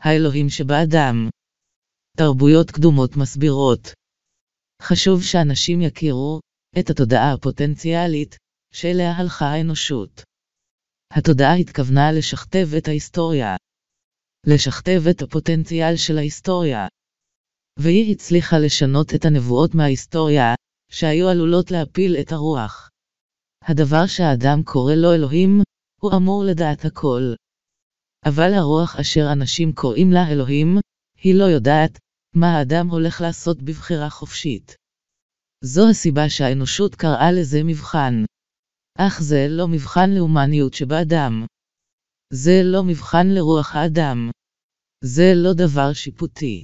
האלוהים שבאדם. תרבויות קדומות מסבירות. חשוב שאנשים יכירו את התודעה הפוטנציאלית שאליה הלכה האנושות. התודעה התכוונה לשכתב את ההיסטוריה. לשכתב את הפוטנציאל של ההיסטוריה. והיא הצליחה לשנות את הנבואות מההיסטוריה, שהיו עלולות להפיל את הרוח. הדבר שהאדם קורא לו אלוהים, הוא אמור לדעת הכל. אבל הרוח אשר אנשים קוראים לה אלוהים, היא לא יודעת מה האדם הולך לעשות בבחירה חופשית. זו הסיבה שהאנושות קראה לזה מבחן. אך זה לא מבחן להומניות שבאדם. זה לא מבחן לרוח האדם. זה לא דבר שיפוטי.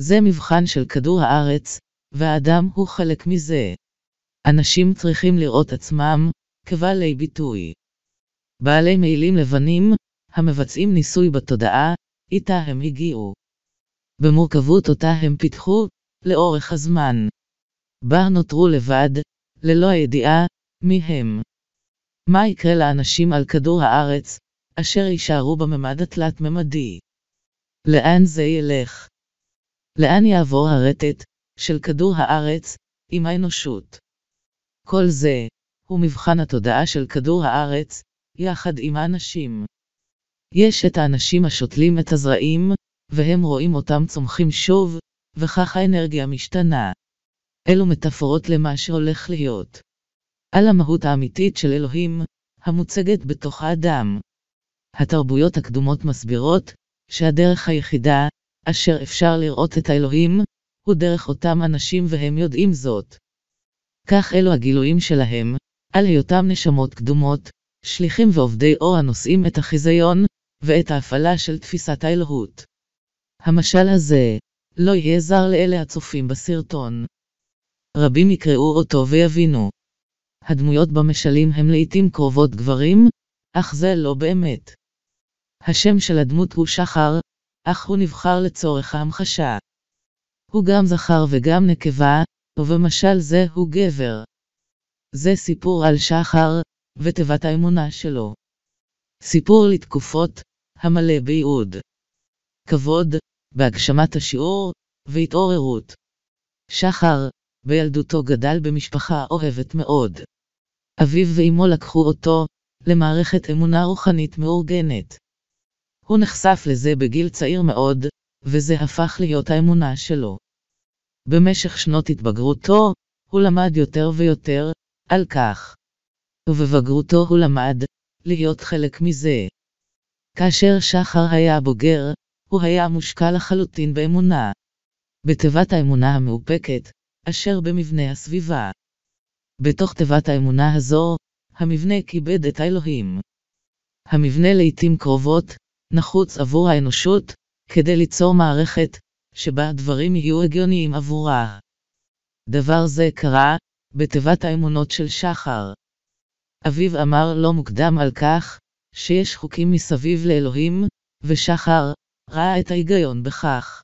זה מבחן של כדור הארץ, והאדם הוא חלק מזה. אנשים צריכים לראות עצמם כבעלי ביטוי. בעלי מעילים לבנים, המבצעים ניסוי בתודעה, איתה הם הגיעו. במורכבות אותה הם פיתחו, לאורך הזמן. בה נותרו לבד, ללא הידיעה, מי הם. מה יקרה לאנשים על כדור הארץ, אשר יישארו בממד התלת-ממדי? לאן זה ילך? לאן יעבור הרטט של כדור הארץ עם האנושות? כל זה הוא מבחן התודעה של כדור הארץ, יחד עם האנשים. יש את האנשים השותלים את הזרעים, והם רואים אותם צומחים שוב, וכך האנרגיה משתנה. אלו מטאפורות למה שהולך להיות. על המהות האמיתית של אלוהים, המוצגת בתוך האדם. התרבויות הקדומות מסבירות, שהדרך היחידה, אשר אפשר לראות את האלוהים, הוא דרך אותם אנשים והם יודעים זאת. כך אלו הגילויים שלהם, על היותם נשמות קדומות, שליחים ועובדי אור הנושאים את החיזיון, ואת ההפעלה של תפיסת האלוהות. המשל הזה, לא יהיה זר לאלה הצופים בסרטון. רבים יקראו אותו ויבינו. הדמויות במשלים הם לעתים קרובות גברים, אך זה לא באמת. השם של הדמות הוא שחר, אך הוא נבחר לצורך ההמחשה. הוא גם זכר וגם נקבה, ובמשל זה הוא גבר. זה סיפור על שחר, ותיבת האמונה שלו. סיפור לתקופות, המלא בייעוד. כבוד, בהגשמת השיעור, והתעוררות. שחר, בילדותו גדל במשפחה אוהבת מאוד. אביו ואמו לקחו אותו, למערכת אמונה רוחנית מאורגנת. הוא נחשף לזה בגיל צעיר מאוד, וזה הפך להיות האמונה שלו. במשך שנות התבגרותו, הוא למד יותר ויותר, על כך. ובבגרותו הוא למד, להיות חלק מזה. כאשר שחר היה בוגר, הוא היה מושקע לחלוטין באמונה. בתיבת האמונה המאופקת, אשר במבנה הסביבה. בתוך תיבת האמונה הזו, המבנה כיבד את האלוהים. המבנה לעתים קרובות, נחוץ עבור האנושות, כדי ליצור מערכת, שבה הדברים יהיו הגיוניים עבורה. דבר זה קרה, בתיבת האמונות של שחר. אביו אמר לא מוקדם על כך, שיש חוקים מסביב לאלוהים, ושחר, ראה את ההיגיון בכך.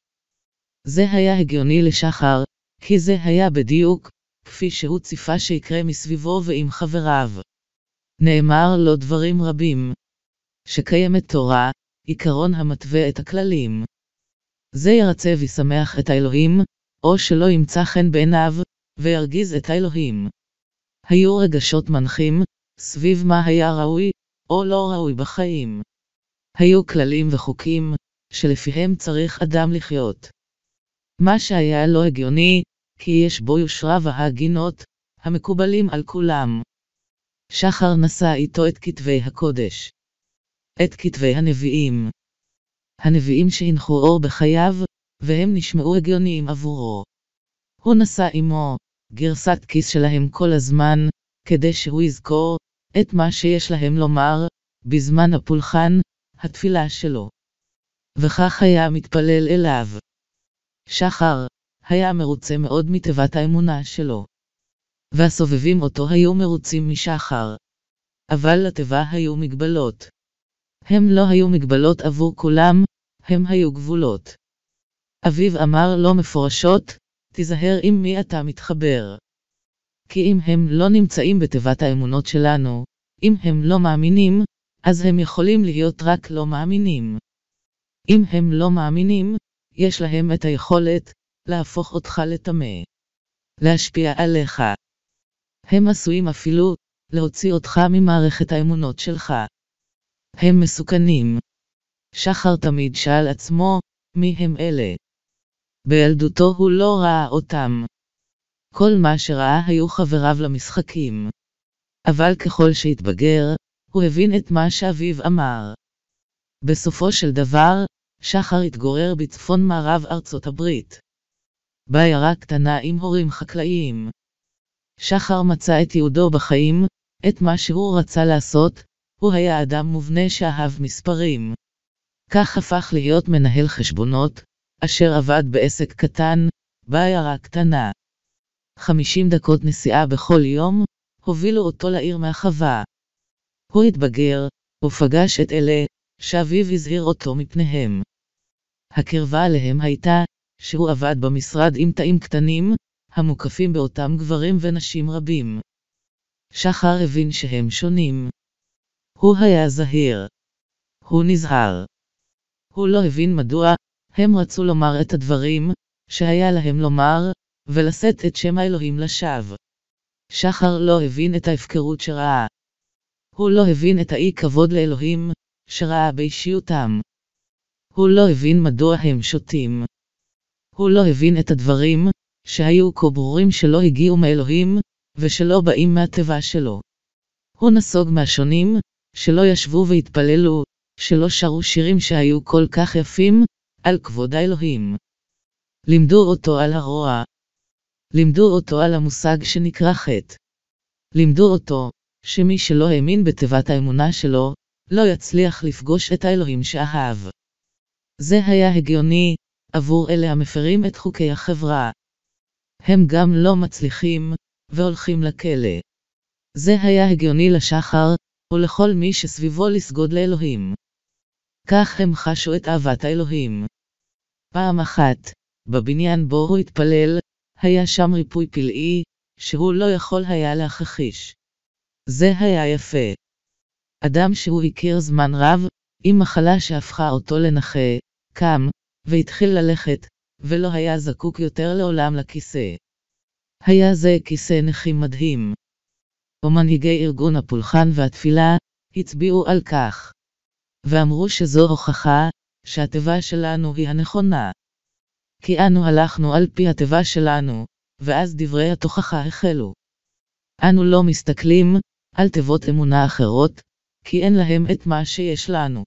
זה היה הגיוני לשחר, כי זה היה בדיוק, כפי שהוא ציפה שיקרה מסביבו ועם חבריו. נאמר לו דברים רבים. שקיימת תורה, עיקרון המתווה את הכללים. זה ירצה וישמח את האלוהים, או שלא ימצא חן בעיניו, וירגיז את האלוהים. היו רגשות מנחים, סביב מה היה ראוי, או לא ראוי בחיים. היו כללים וחוקים, שלפיהם צריך אדם לחיות. מה שהיה לא הגיוני, כי יש בו יושרה והגינות, המקובלים על כולם. שחר נשא איתו את כתבי הקודש. את כתבי הנביאים. הנביאים שהנחו אור בחייו, והם נשמעו הגיוניים עבורו. הוא נשא עמו, גרסת כיס שלהם כל הזמן, כדי שהוא יזכור, את מה שיש להם לומר, בזמן הפולחן, התפילה שלו. וכך היה מתפלל אליו. שחר, היה מרוצה מאוד מתיבת האמונה שלו. והסובבים אותו היו מרוצים משחר. אבל לתיבה היו מגבלות. הם לא היו מגבלות עבור כולם, הם היו גבולות. אביו אמר לו מפורשות, תיזהר עם מי אתה מתחבר. כי אם הם לא נמצאים בתיבת האמונות שלנו, אם הם לא מאמינים, אז הם יכולים להיות רק לא מאמינים. אם הם לא מאמינים, יש להם את היכולת להפוך אותך לטמא. להשפיע עליך. הם עשויים אפילו להוציא אותך ממערכת האמונות שלך. הם מסוכנים. שחר תמיד שאל עצמו, מי הם אלה? בילדותו הוא לא ראה אותם. כל מה שראה היו חבריו למשחקים. אבל ככל שהתבגר, הוא הבין את מה שאביו אמר. בסופו של דבר, שחר התגורר בצפון מערב ארצות הברית. בעיירה קטנה עם הורים חקלאיים. שחר מצא את ייעודו בחיים, את מה שהוא רצה לעשות, הוא היה אדם מובנה שאהב מספרים. כך הפך להיות מנהל חשבונות, אשר עבד בעסק קטן, בעיירה קטנה. 50 דקות נסיעה בכל יום, הובילו אותו לעיר מהחווה. הוא התבגר, ופגש את אלה, שאביו הזהיר אותו מפניהם. הקרבה עליהם הייתה, שהוא עבד במשרד עם תאים קטנים, המוקפים באותם גברים ונשים רבים. שחר הבין שהם שונים. הוא היה זהיר. הוא נזהר. הוא לא הבין מדוע, הם רצו לומר את הדברים, שהיה להם לומר, ולשאת את שם האלוהים לשווא. שחר לא הבין את ההפקרות שראה. הוא לא הבין את האי כבוד לאלוהים, שראה באישיותם. הוא לא הבין מדוע הם שותים. הוא לא הבין את הדברים, שהיו כה ברורים שלא הגיעו מאלוהים, ושלא באים מהטבע שלו. הוא נסוג מהשונים, שלא ישבו והתפללו, שלא שרו שירים שהיו כל כך יפים, על כבוד האלוהים. לימדו אותו על הרוע. לימדו אותו על המושג שנקרא חטא. לימדו אותו, שמי שלא האמין בתיבת האמונה שלו, לא יצליח לפגוש את האלוהים שאהב. זה היה הגיוני, עבור אלה המפרים את חוקי החברה. הם גם לא מצליחים, והולכים לכלא. זה היה הגיוני לשחר, ולכל מי שסביבו לסגוד לאלוהים. כך הם חשו את אהבת האלוהים. פעם אחת, בבניין בו הוא התפלל, היה שם ריפוי פלאי, שהוא לא יכול היה להכחיש. זה היה יפה. אדם שהוא הכיר זמן רב, עם מחלה שהפכה אותו לנכה, קם, והתחיל ללכת, ולא היה זקוק יותר לעולם לכיסא. היה זה כיסא נכים מדהים. ומנהיגי ארגון הפולחן והתפילה, הצביעו על כך. ואמרו שזו הוכחה, שהתיבה שלנו היא הנכונה. כי אנו הלכנו על פי התיבה שלנו, ואז דברי התוכחה החלו. אנו לא מסתכלים על תיבות אמונה אחרות, כי אין להם את מה שיש לנו.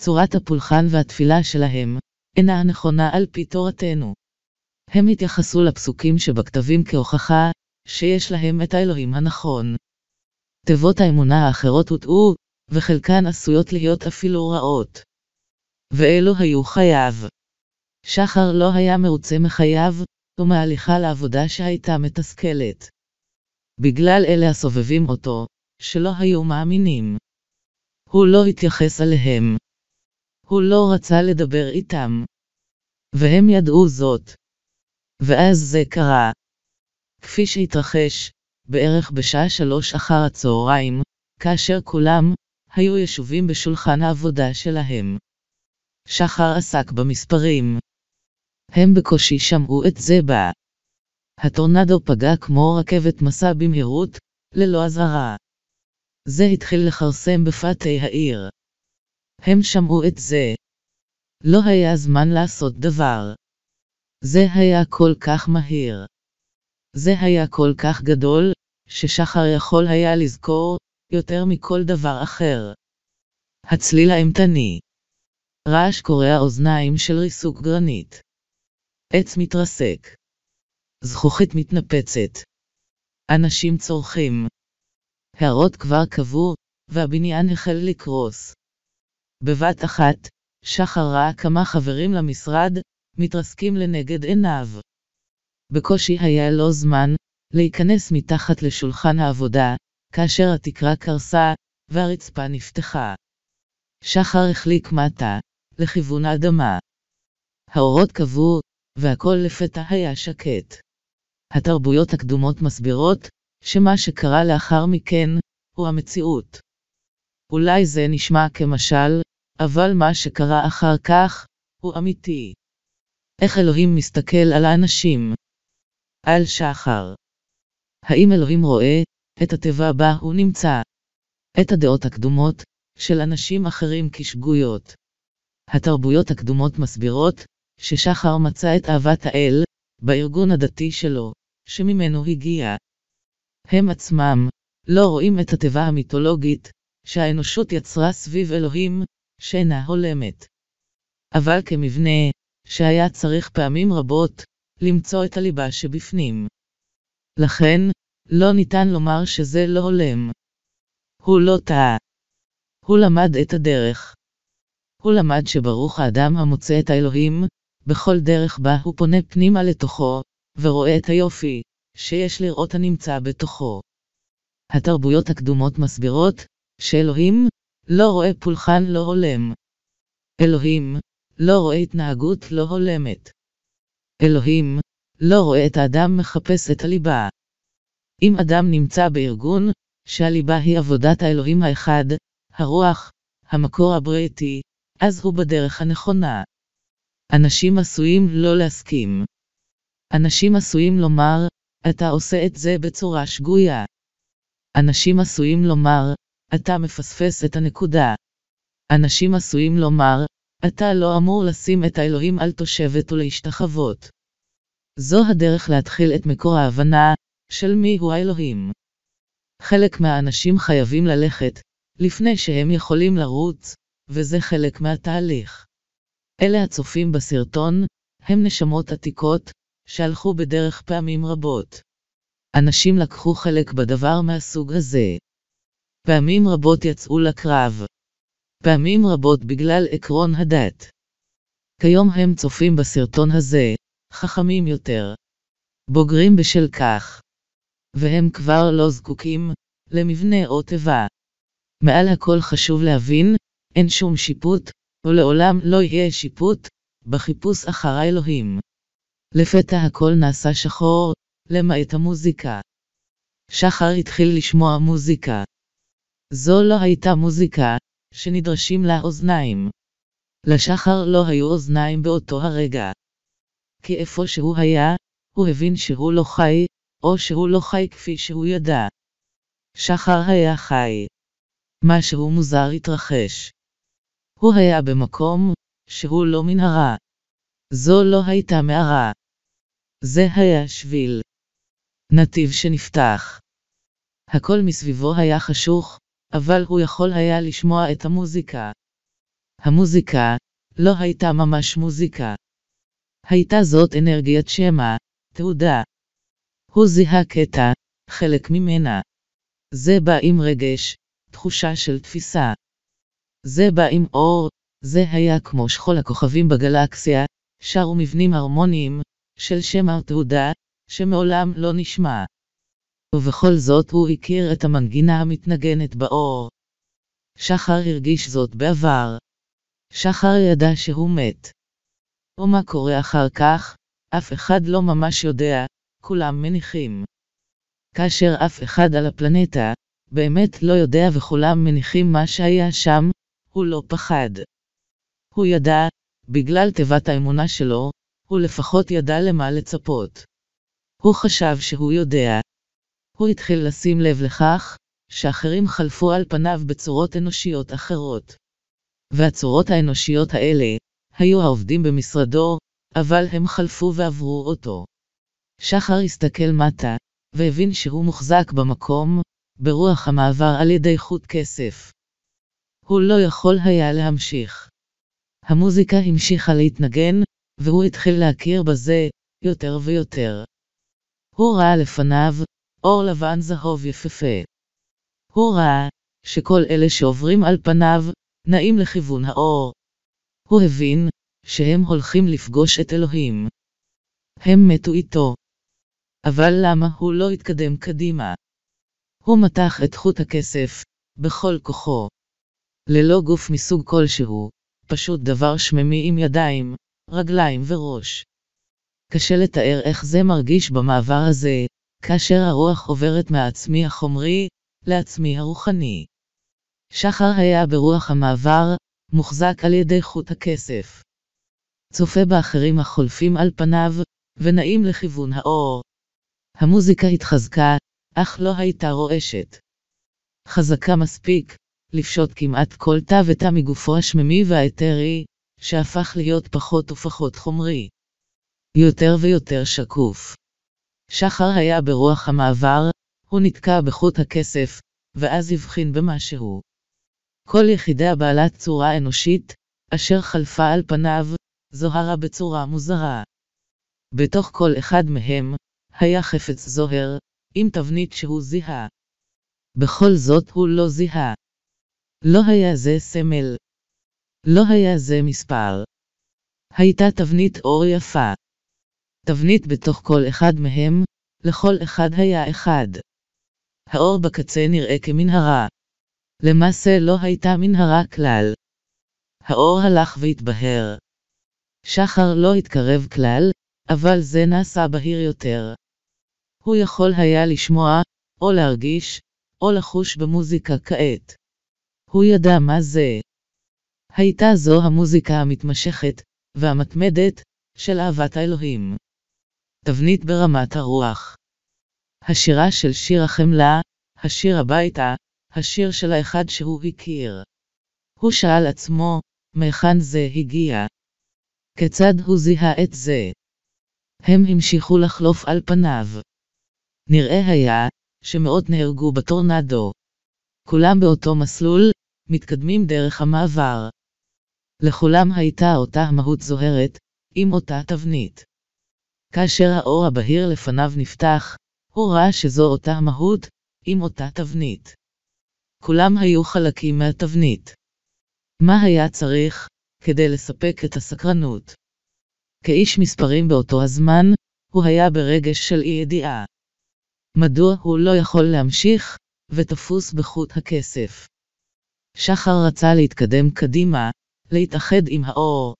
צורת הפולחן והתפילה שלהם, אינה הנכונה על פי תורתנו. הם התייחסו לפסוקים שבכתבים כהוכחה, שיש להם את האלוהים הנכון. תיבות האמונה האחרות הוטעו, וחלקן עשויות להיות אפילו רעות. ואלו היו חייו. שחר לא היה מרוצה מחייו, ומהליכה לעבודה שהייתה מתסכלת. בגלל אלה הסובבים אותו, שלא היו מאמינים. הוא לא התייחס אליהם. הוא לא רצה לדבר איתם. והם ידעו זאת. ואז זה קרה. כפי שהתרחש, בערך בשעה שלוש אחר הצהריים, כאשר כולם היו ישובים בשולחן העבודה שלהם. שחר עסק במספרים. הם בקושי שמעו את זה בה. הטורנדו פגע כמו רכבת מסע במהירות, ללא אזהרה. זה התחיל לכרסם בפאתי העיר. הם שמעו את זה. לא היה זמן לעשות דבר. זה היה כל כך מהיר. זה היה כל כך גדול, ששחר יכול היה לזכור, יותר מכל דבר אחר. הצליל האימתני. רעש קורע אוזניים של ריסוק גרנית. עץ מתרסק. זכוכית מתנפצת. אנשים צורכים. הערות כבר קבעו, והבניין החל לקרוס. בבת אחת, שחר ראה כמה חברים למשרד, מתרסקים לנגד עיניו. בקושי היה לו זמן להיכנס מתחת לשולחן העבודה, כאשר התקרה קרסה, והרצפה נפתחה. שחר החליק מטה, לכיוון האדמה. האורות כבו, והכל לפתע היה שקט. התרבויות הקדומות מסבירות, שמה שקרה לאחר מכן, הוא המציאות. אולי זה נשמע כמשל, אבל מה שקרה אחר כך, הוא אמיתי. איך אלוהים מסתכל על האנשים? על שחר. האם אלוהים רואה את הטבע בה הוא נמצא? את הדעות הקדומות של אנשים אחרים כשגויות. התרבויות הקדומות מסבירות ששחר מצא את אהבת האל בארגון הדתי שלו, שממנו הגיע. הם עצמם לא רואים את התיבה המיתולוגית שהאנושות יצרה סביב אלוהים, שאינה הולמת. אבל כמבנה, שהיה צריך פעמים רבות למצוא את הליבה שבפנים. לכן, לא ניתן לומר שזה לא הולם. הוא לא טעה. הוא למד את הדרך. הוא למד שברוך האדם המוצא את האלוהים, בכל דרך בה הוא פונה פנימה לתוכו, ורואה את היופי, שיש לראות הנמצא בתוכו. התרבויות הקדומות מסבירות, שאלוהים לא רואה פולחן לא הולם. אלוהים לא רואה התנהגות לא הולמת. אלוהים לא רואה את האדם מחפש את הליבה. אם אדם נמצא בארגון, שהליבה היא עבודת האלוהים האחד, הרוח, המקור הבריאתי, אז הוא בדרך הנכונה. אנשים עשויים לא להסכים. אנשים עשויים לומר, אתה עושה את זה בצורה שגויה. אנשים עשויים לומר, אתה מפספס את הנקודה. אנשים עשויים לומר, אתה לא אמור לשים את האלוהים על תושבת ולהשתחוות. זו הדרך להתחיל את מקור ההבנה של מי הוא האלוהים. חלק מהאנשים חייבים ללכת, לפני שהם יכולים לרוץ, וזה חלק מהתהליך. אלה הצופים בסרטון, הם נשמות עתיקות, שהלכו בדרך פעמים רבות. אנשים לקחו חלק בדבר מהסוג הזה. פעמים רבות יצאו לקרב. פעמים רבות בגלל עקרון הדת. כיום הם צופים בסרטון הזה, חכמים יותר. בוגרים בשל כך. והם כבר לא זקוקים למבנה או תיבה. מעל הכל חשוב להבין, אין שום שיפוט, ולעולם לא יהיה שיפוט, בחיפוש אחר האלוהים. לפתע הכל נעשה שחור, למעט המוזיקה. שחר התחיל לשמוע מוזיקה. זו לא הייתה מוזיקה, שנדרשים לה אוזניים. לשחר לא היו אוזניים באותו הרגע. כי איפה שהוא היה, הוא הבין שהוא לא חי, או שהוא לא חי כפי שהוא ידע. שחר היה חי. משהו מוזר התרחש. הוא היה במקום שהוא לא מנהרה. זו לא הייתה מערה. זה היה שביל. נתיב שנפתח. הכל מסביבו היה חשוך, אבל הוא יכול היה לשמוע את המוזיקה. המוזיקה לא הייתה ממש מוזיקה. הייתה זאת אנרגיית שמע, תעודה. הוא זיהה קטע, חלק ממנה. זה בא עם רגש, תחושה של תפיסה. זה בא עם אור, זה היה כמו שכול הכוכבים בגלקסיה, שרו מבנים הרמוניים, של שמע תעודה, שמעולם לא נשמע. ובכל זאת הוא הכיר את המנגינה המתנגנת באור. שחר הרגיש זאת בעבר. שחר ידע שהוא מת. ומה קורה אחר כך? אף אחד לא ממש יודע, כולם מניחים. כאשר אף אחד על הפלנטה, באמת לא יודע וכולם מניחים מה שהיה שם, הוא לא פחד. הוא ידע, בגלל תיבת האמונה שלו, הוא לפחות ידע למה לצפות. הוא חשב שהוא יודע. הוא התחיל לשים לב לכך, שאחרים חלפו על פניו בצורות אנושיות אחרות. והצורות האנושיות האלה, היו העובדים במשרדו, אבל הם חלפו ועברו אותו. שחר הסתכל מטה, והבין שהוא מוחזק במקום, ברוח המעבר על ידי חוט כסף. הוא לא יכול היה להמשיך. המוזיקה המשיכה להתנגן, והוא התחיל להכיר בזה, יותר ויותר. הוא ראה לפניו, אור לבן זהוב יפהפה. הוא ראה, שכל אלה שעוברים על פניו, נעים לכיוון האור. הוא הבין, שהם הולכים לפגוש את אלוהים. הם מתו איתו. אבל למה הוא לא התקדם קדימה? הוא מתח את חוט הכסף, בכל כוחו. ללא גוף מסוג כלשהו, פשוט דבר שממי עם ידיים, רגליים וראש. קשה לתאר איך זה מרגיש במעבר הזה, כאשר הרוח עוברת מהעצמי החומרי, לעצמי הרוחני. שחר היה ברוח המעבר, מוחזק על ידי חוט הכסף. צופה באחרים החולפים על פניו, ונעים לכיוון האור. המוזיקה התחזקה, אך לא הייתה רועשת. חזקה מספיק, לפשוט כמעט כל תא ותא מגופו השממי והאתרי, שהפך להיות פחות ופחות חומרי. יותר ויותר שקוף. שחר היה ברוח המעבר, הוא נתקע בחוט הכסף, ואז הבחין במשהו. כל יחידה בעלת צורה אנושית, אשר חלפה על פניו, זוהרה בצורה מוזרה. בתוך כל אחד מהם, היה חפץ זוהר, עם תבנית שהוא זיהה. בכל זאת הוא לא זיהה. לא היה זה סמל. לא היה זה מספר. הייתה תבנית אור יפה. תבנית בתוך כל אחד מהם, לכל אחד היה אחד. האור בקצה נראה כמנהרה. למעשה לא הייתה מנהרה כלל. האור הלך והתבהר. שחר לא התקרב כלל, אבל זה נעשה בהיר יותר. הוא יכול היה לשמוע, או להרגיש, או לחוש במוזיקה כעת. הוא ידע מה זה. הייתה זו המוזיקה המתמשכת, והמתמדת, של אהבת האלוהים. תבנית ברמת הרוח. השירה של שיר החמלה, השיר הביתה, השיר של האחד שהוא הכיר. הוא שאל עצמו, מהיכן זה הגיע? כיצד הוא זיהה את זה? הם המשיכו לחלוף על פניו. נראה היה, שמאות נהרגו בטורנדו. כולם באותו מסלול, מתקדמים דרך המעבר. לכולם הייתה אותה מהות זוהרת, עם אותה תבנית. כאשר האור הבהיר לפניו נפתח, הוא ראה שזו אותה מהות, עם אותה תבנית. כולם היו חלקים מהתבנית. מה היה צריך, כדי לספק את הסקרנות? כאיש מספרים באותו הזמן, הוא היה ברגש של אי ידיעה. מדוע הוא לא יכול להמשיך, ותפוס בחוט הכסף? שחר רצה להתקדם קדימה, להתאחד עם האור.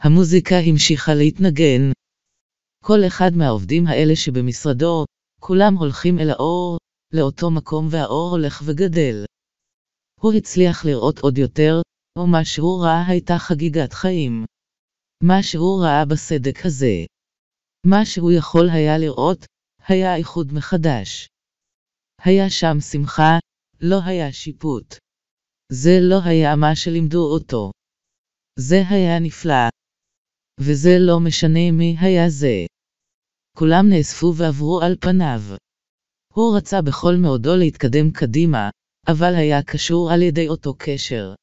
המוזיקה המשיכה להתנגן. כל אחד מהעובדים האלה שבמשרדו, כולם הולכים אל האור, לאותו מקום והאור הולך וגדל. הוא הצליח לראות עוד יותר, ומה שהוא ראה הייתה חגיגת חיים. מה שהוא ראה בסדק הזה. מה שהוא יכול היה לראות, היה איחוד מחדש. היה שם שמחה, לא היה שיפוט. זה לא היה מה שלימדו אותו. זה היה נפלא. וזה לא משנה מי היה זה. כולם נאספו ועברו על פניו. הוא רצה בכל מאודו להתקדם קדימה, אבל היה קשור על ידי אותו קשר.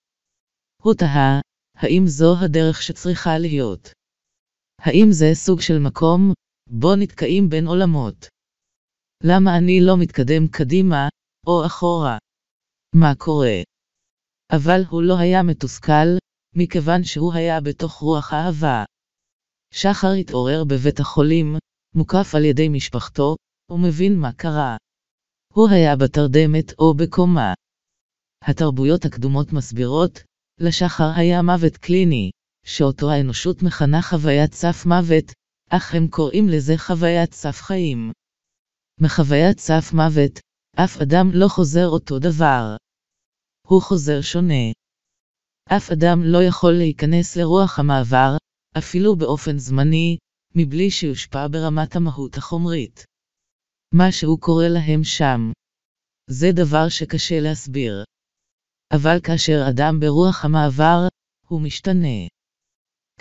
הוא תהה, האם זו הדרך שצריכה להיות? האם זה סוג של מקום, בו נתקעים בין עולמות? למה אני לא מתקדם קדימה, או אחורה? מה קורה? אבל הוא לא היה מתוסכל, מכיוון שהוא היה בתוך רוח אהבה. שחר התעורר בבית החולים, מוקף על ידי משפחתו, ומבין מה קרה. הוא היה בתרדמת או בקומה. התרבויות הקדומות מסבירות, לשחר היה מוות קליני, שאותו האנושות מכנה חוויית סף מוות, אך הם קוראים לזה חוויית סף חיים. מחוויית סף מוות, אף אדם לא חוזר אותו דבר. הוא חוזר שונה. אף אדם לא יכול להיכנס לרוח המעבר, אפילו באופן זמני, מבלי שיושפע ברמת המהות החומרית. מה שהוא קורא להם שם. זה דבר שקשה להסביר. אבל כאשר אדם ברוח המעבר, הוא משתנה.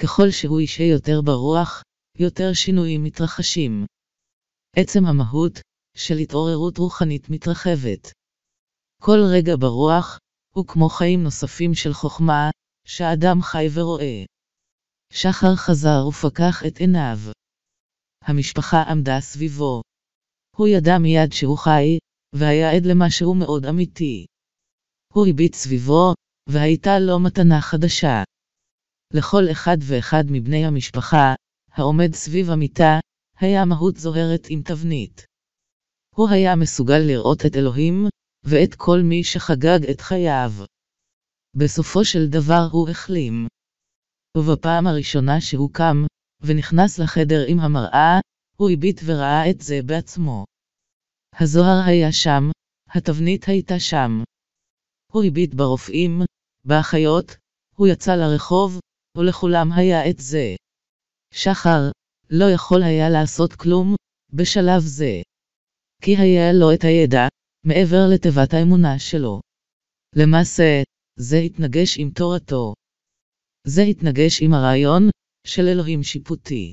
ככל שהוא ישהה יותר ברוח, יותר שינויים מתרחשים. עצם המהות של התעוררות רוחנית מתרחבת. כל רגע ברוח, הוא כמו חיים נוספים של חוכמה, שהאדם חי ורואה. שחר חזר ופקח את עיניו. המשפחה עמדה סביבו. הוא ידע מיד שהוא חי, והיה עד למשהו מאוד אמיתי. הוא הביט סביבו, והייתה לו מתנה חדשה. לכל אחד ואחד מבני המשפחה, העומד סביב המיטה, היה מהות זוהרת עם תבנית. הוא היה מסוגל לראות את אלוהים, ואת כל מי שחגג את חייו. בסופו של דבר הוא החלים. ובפעם הראשונה שהוא קם, ונכנס לחדר עם המראה, הוא הביט וראה את זה בעצמו. הזוהר היה שם, התבנית הייתה שם. הוא הביט ברופאים, באחיות, הוא יצא לרחוב, ולכולם היה את זה. שחר לא יכול היה לעשות כלום בשלב זה. כי היה לו את הידע מעבר לתיבת האמונה שלו. למעשה, זה התנגש עם תורתו. זה התנגש עם הרעיון של אלוהים שיפוטי.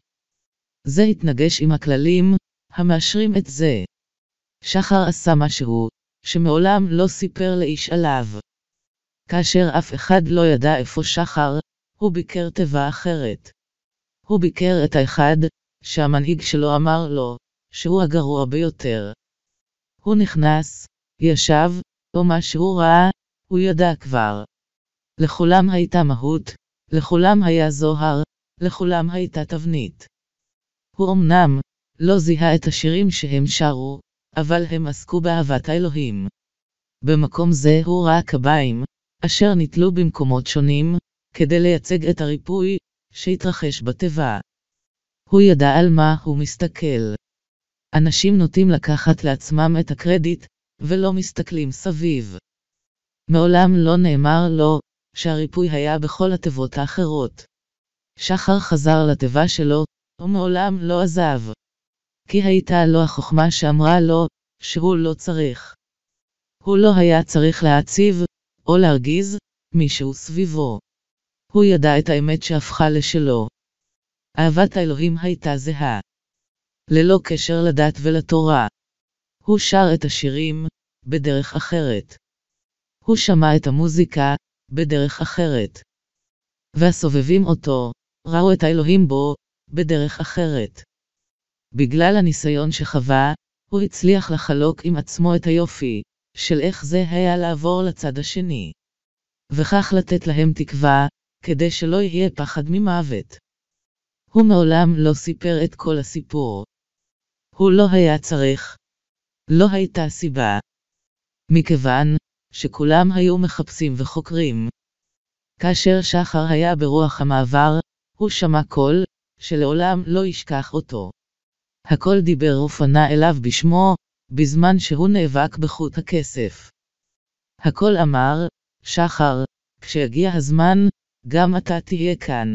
זה התנגש עם הכללים המאשרים את זה. שחר עשה משהו שמעולם לא סיפר לאיש עליו. כאשר אף אחד לא ידע איפה שחר, הוא ביקר תיבה אחרת. הוא ביקר את האחד שהמנהיג שלו אמר לו שהוא הגרוע ביותר. הוא נכנס, ישב, או מה שהוא ראה, הוא ידע כבר. לכולם הייתה מהות, לכולם היה זוהר, לכולם הייתה תבנית. הוא אמנם לא זיהה את השירים שהם שרו, אבל הם עסקו באהבת האלוהים. במקום זה הוא ראה קביים, אשר נתלו במקומות שונים, כדי לייצג את הריפוי שהתרחש בתיבה. הוא ידע על מה הוא מסתכל. אנשים נוטים לקחת לעצמם את הקרדיט, ולא מסתכלים סביב. מעולם לא נאמר לו, שהריפוי היה בכל התיבות האחרות. שחר חזר לתיבה שלו, ומעולם לא עזב. כי הייתה לו החוכמה שאמרה לו, שהוא לא צריך. הוא לא היה צריך להציב, או להרגיז, מישהו סביבו. הוא ידע את האמת שהפכה לשלו. אהבת האלוהים הייתה זהה. ללא קשר לדת ולתורה. הוא שר את השירים, בדרך אחרת. הוא שמע את המוזיקה, בדרך אחרת. והסובבים אותו, ראו את האלוהים בו, בדרך אחרת. בגלל הניסיון שחווה, הוא הצליח לחלוק עם עצמו את היופי, של איך זה היה לעבור לצד השני. וכך לתת להם תקווה, כדי שלא יהיה פחד ממוות. הוא מעולם לא סיפר את כל הסיפור. הוא לא היה צריך. לא הייתה סיבה. מכיוון שכולם היו מחפשים וחוקרים. כאשר שחר היה ברוח המעבר, הוא שמע קול, שלעולם לא ישכח אותו. הקול דיבר ופנה אליו בשמו, בזמן שהוא נאבק בחוט הכסף. הקול אמר, שחר, כשיגיע הזמן, גם אתה תהיה כאן.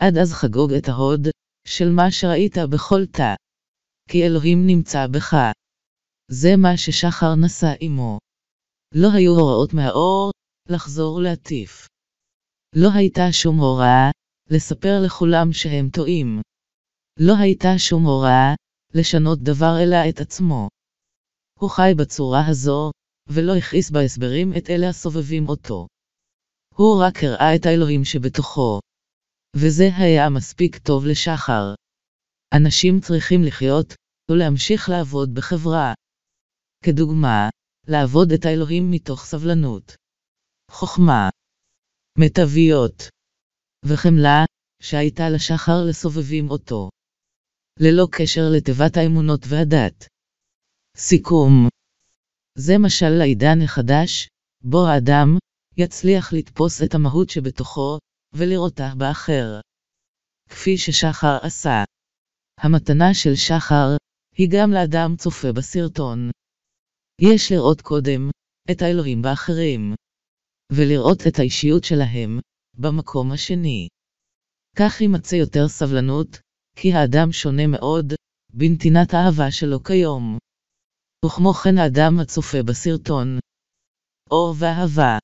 עד אז חגוג את ההוד, של מה שראית בכל תא. כי אלוהים נמצא בך. זה מה ששחר נשא עמו. לא היו הוראות מהאור, לחזור ולהטיף. לא הייתה שום הוראה, לספר לכולם שהם טועים. לא הייתה שום הוראה, לשנות דבר אלא את עצמו. הוא חי בצורה הזו, ולא הכעיס בהסברים את אלה הסובבים אותו. הוא רק הראה את האלוהים שבתוכו. וזה היה מספיק טוב לשחר. אנשים צריכים לחיות, ולהמשיך לעבוד בחברה. כדוגמה, לעבוד את האלוהים מתוך סבלנות. חוכמה. מיטביות. וחמלה, שהייתה לשחר לסובבים אותו. ללא קשר לתיבת האמונות והדת. סיכום זה משל לעידן החדש, בו האדם יצליח לתפוס את המהות שבתוכו, ולראותה באחר. כפי ששחר עשה. המתנה של שחר, היא גם לאדם צופה בסרטון. יש לראות קודם, את האלוהים באחרים. ולראות את האישיות שלהם, במקום השני. כך יימצא יותר סבלנות, כי האדם שונה מאוד, בנתינת האהבה שלו כיום. וכמו כן האדם הצופה בסרטון. אור ואהבה